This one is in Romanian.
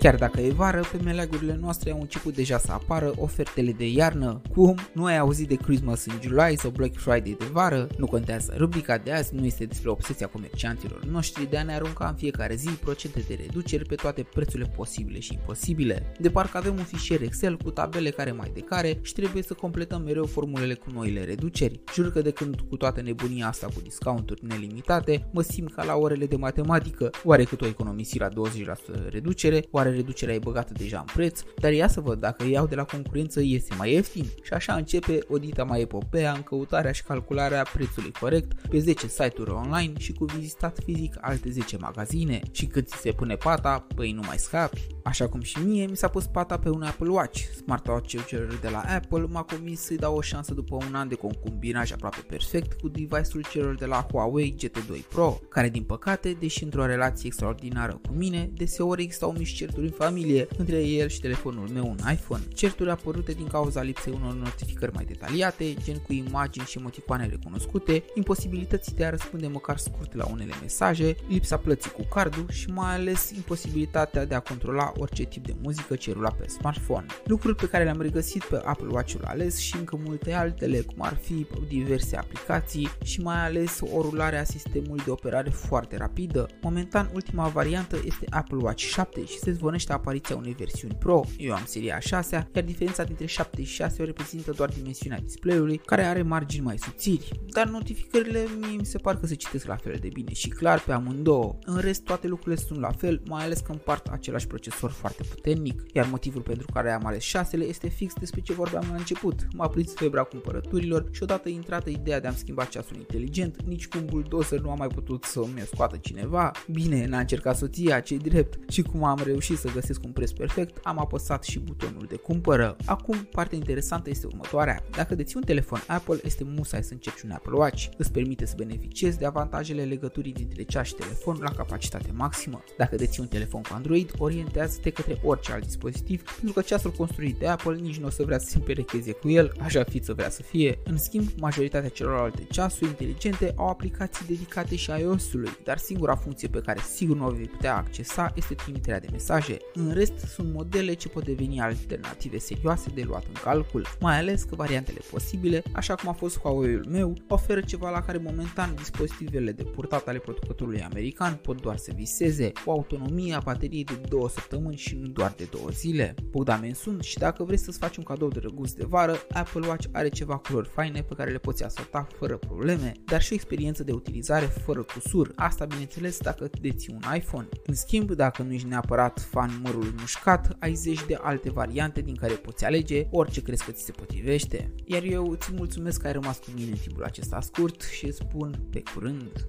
Chiar dacă e vară, pe meleagurile noastre au început deja să apară ofertele de iarnă. Cum? Nu ai auzit de Christmas in July sau Black Friday de vară? Nu contează. Rubrica de azi nu este despre obsesia comercianților noștri de a ne arunca în fiecare zi procente de reduceri pe toate prețurile posibile și imposibile. De parcă avem un fișier Excel cu tabele care mai de care și trebuie să completăm mereu formulele cu noile reduceri. Jur că de când cu toată nebunia asta cu discounturi nelimitate, mă simt ca la orele de matematică. Oare cât o economisi la 20% reducere? Oare reducerea e băgată deja în preț? Dar ia să văd dacă iau de la concurență iese mai ieftin? Și așa începe odita mai epopea în căutarea și calcularea prețului corect pe 10 site-uri online și cu vizitat fizic alte 10 magazine. Și cât ți se pune pata, păi nu mai scapi. Așa cum și mie mi s-a pus pata pe un Apple Watch. Smartwatch-ul de la Apple m-a convins să-i dau o șansă după un an de combinaj aproape perfect cu device-ul celor de la Huawei GT2 Pro, care din păcate, deși într-o relație extraordinară cu mine, deseori existau mici certuri în familie între el și telefonul meu un iPhone, certuri apărute din cauza lipsei unor notificări mai detaliate, gen cu imagini și emoticoane recunoscute, imposibilității de a răspunde măcar scurt la unele mesaje, lipsa plății cu cardul și mai ales imposibilitatea de a controla orice tip de muzică ce rula pe smartphone. Lucruri pe care le-am regăsit pe Apple Watch-ul ales și încă multe altele, cum ar fi diverse aplicații și mai ales o rulare a sistemului de operare foarte rapidă. Momentan, ultima variantă este Apple Watch 7 și se zvonește apariția unei versiuni Pro. Eu am seria 6 iar diferența dintre 7 și 6 o reprezintă doar dimensiunea display-ului, care are margini mai subțiri, dar notificările mi se par că se citesc la fel de bine și clar pe amândouă. În rest, toate lucrurile sunt la fel, mai ales că împart același procesor foarte puternic, iar motivul pentru care am ales 6 este fix despre ce vorbeam la început. M-a prins febra cumpărăturilor și odată intrată ideea de a-mi schimba ceasul inteligent, nici cu un bulldozer nu am mai putut să mi scoată cineva. Bine, n-a încercat soția, ce drept, și cum am reușit să găsesc un preț perfect, am apăsat și butonul de cumpără. Acum, partea interesantă este următoarea. Dacă deții un telefon Apple, este musai să încerci un Apple Watch. Îți permite să beneficiezi de avantajele legăturii dintre ceas și telefon la capacitate maximă. Dacă deții un telefon cu Android, orientează-te către orice alt dispozitiv, pentru că ceasul construit de Apple nici nu o să vrea să se împerecheze cu el, așa fi să vrea să fie. În schimb, majoritatea celorlalte ceasuri inteligente au aplicații dedicate și iOS-ului, dar singura funcție pe care sigur nu o vei putea accesa este trimiterea de mesaje. În rest, sunt modele ce pot deveni alternative serioase de luat în calcul, mai ales că variantele posibile, așa cum a fost Huawei-ul meu, oferă ceva la care momentan dispozitivele de purtat ale producătorului american pot doar să viseze, o autonomie a bateriei de 2 săptămâni și nu doar de 2 zile. Bogdamen sunt și dacă vrei să-ți faci un cadou de drăguț de vară, Apple Watch are ceva culori faine pe care le poți asorta fără probleme, dar și o experiență de utilizare fără cusur, asta bineînțeles dacă deții un iPhone. În schimb, dacă nu ești neapărat fan mărului mușcat, ai zeci de alte variante din care poți alege orice crezi că ți se potrivește. Iar eu îți mulțumesc că ai rămas cu mine în timpul acesta scurt și îți spun pe curând.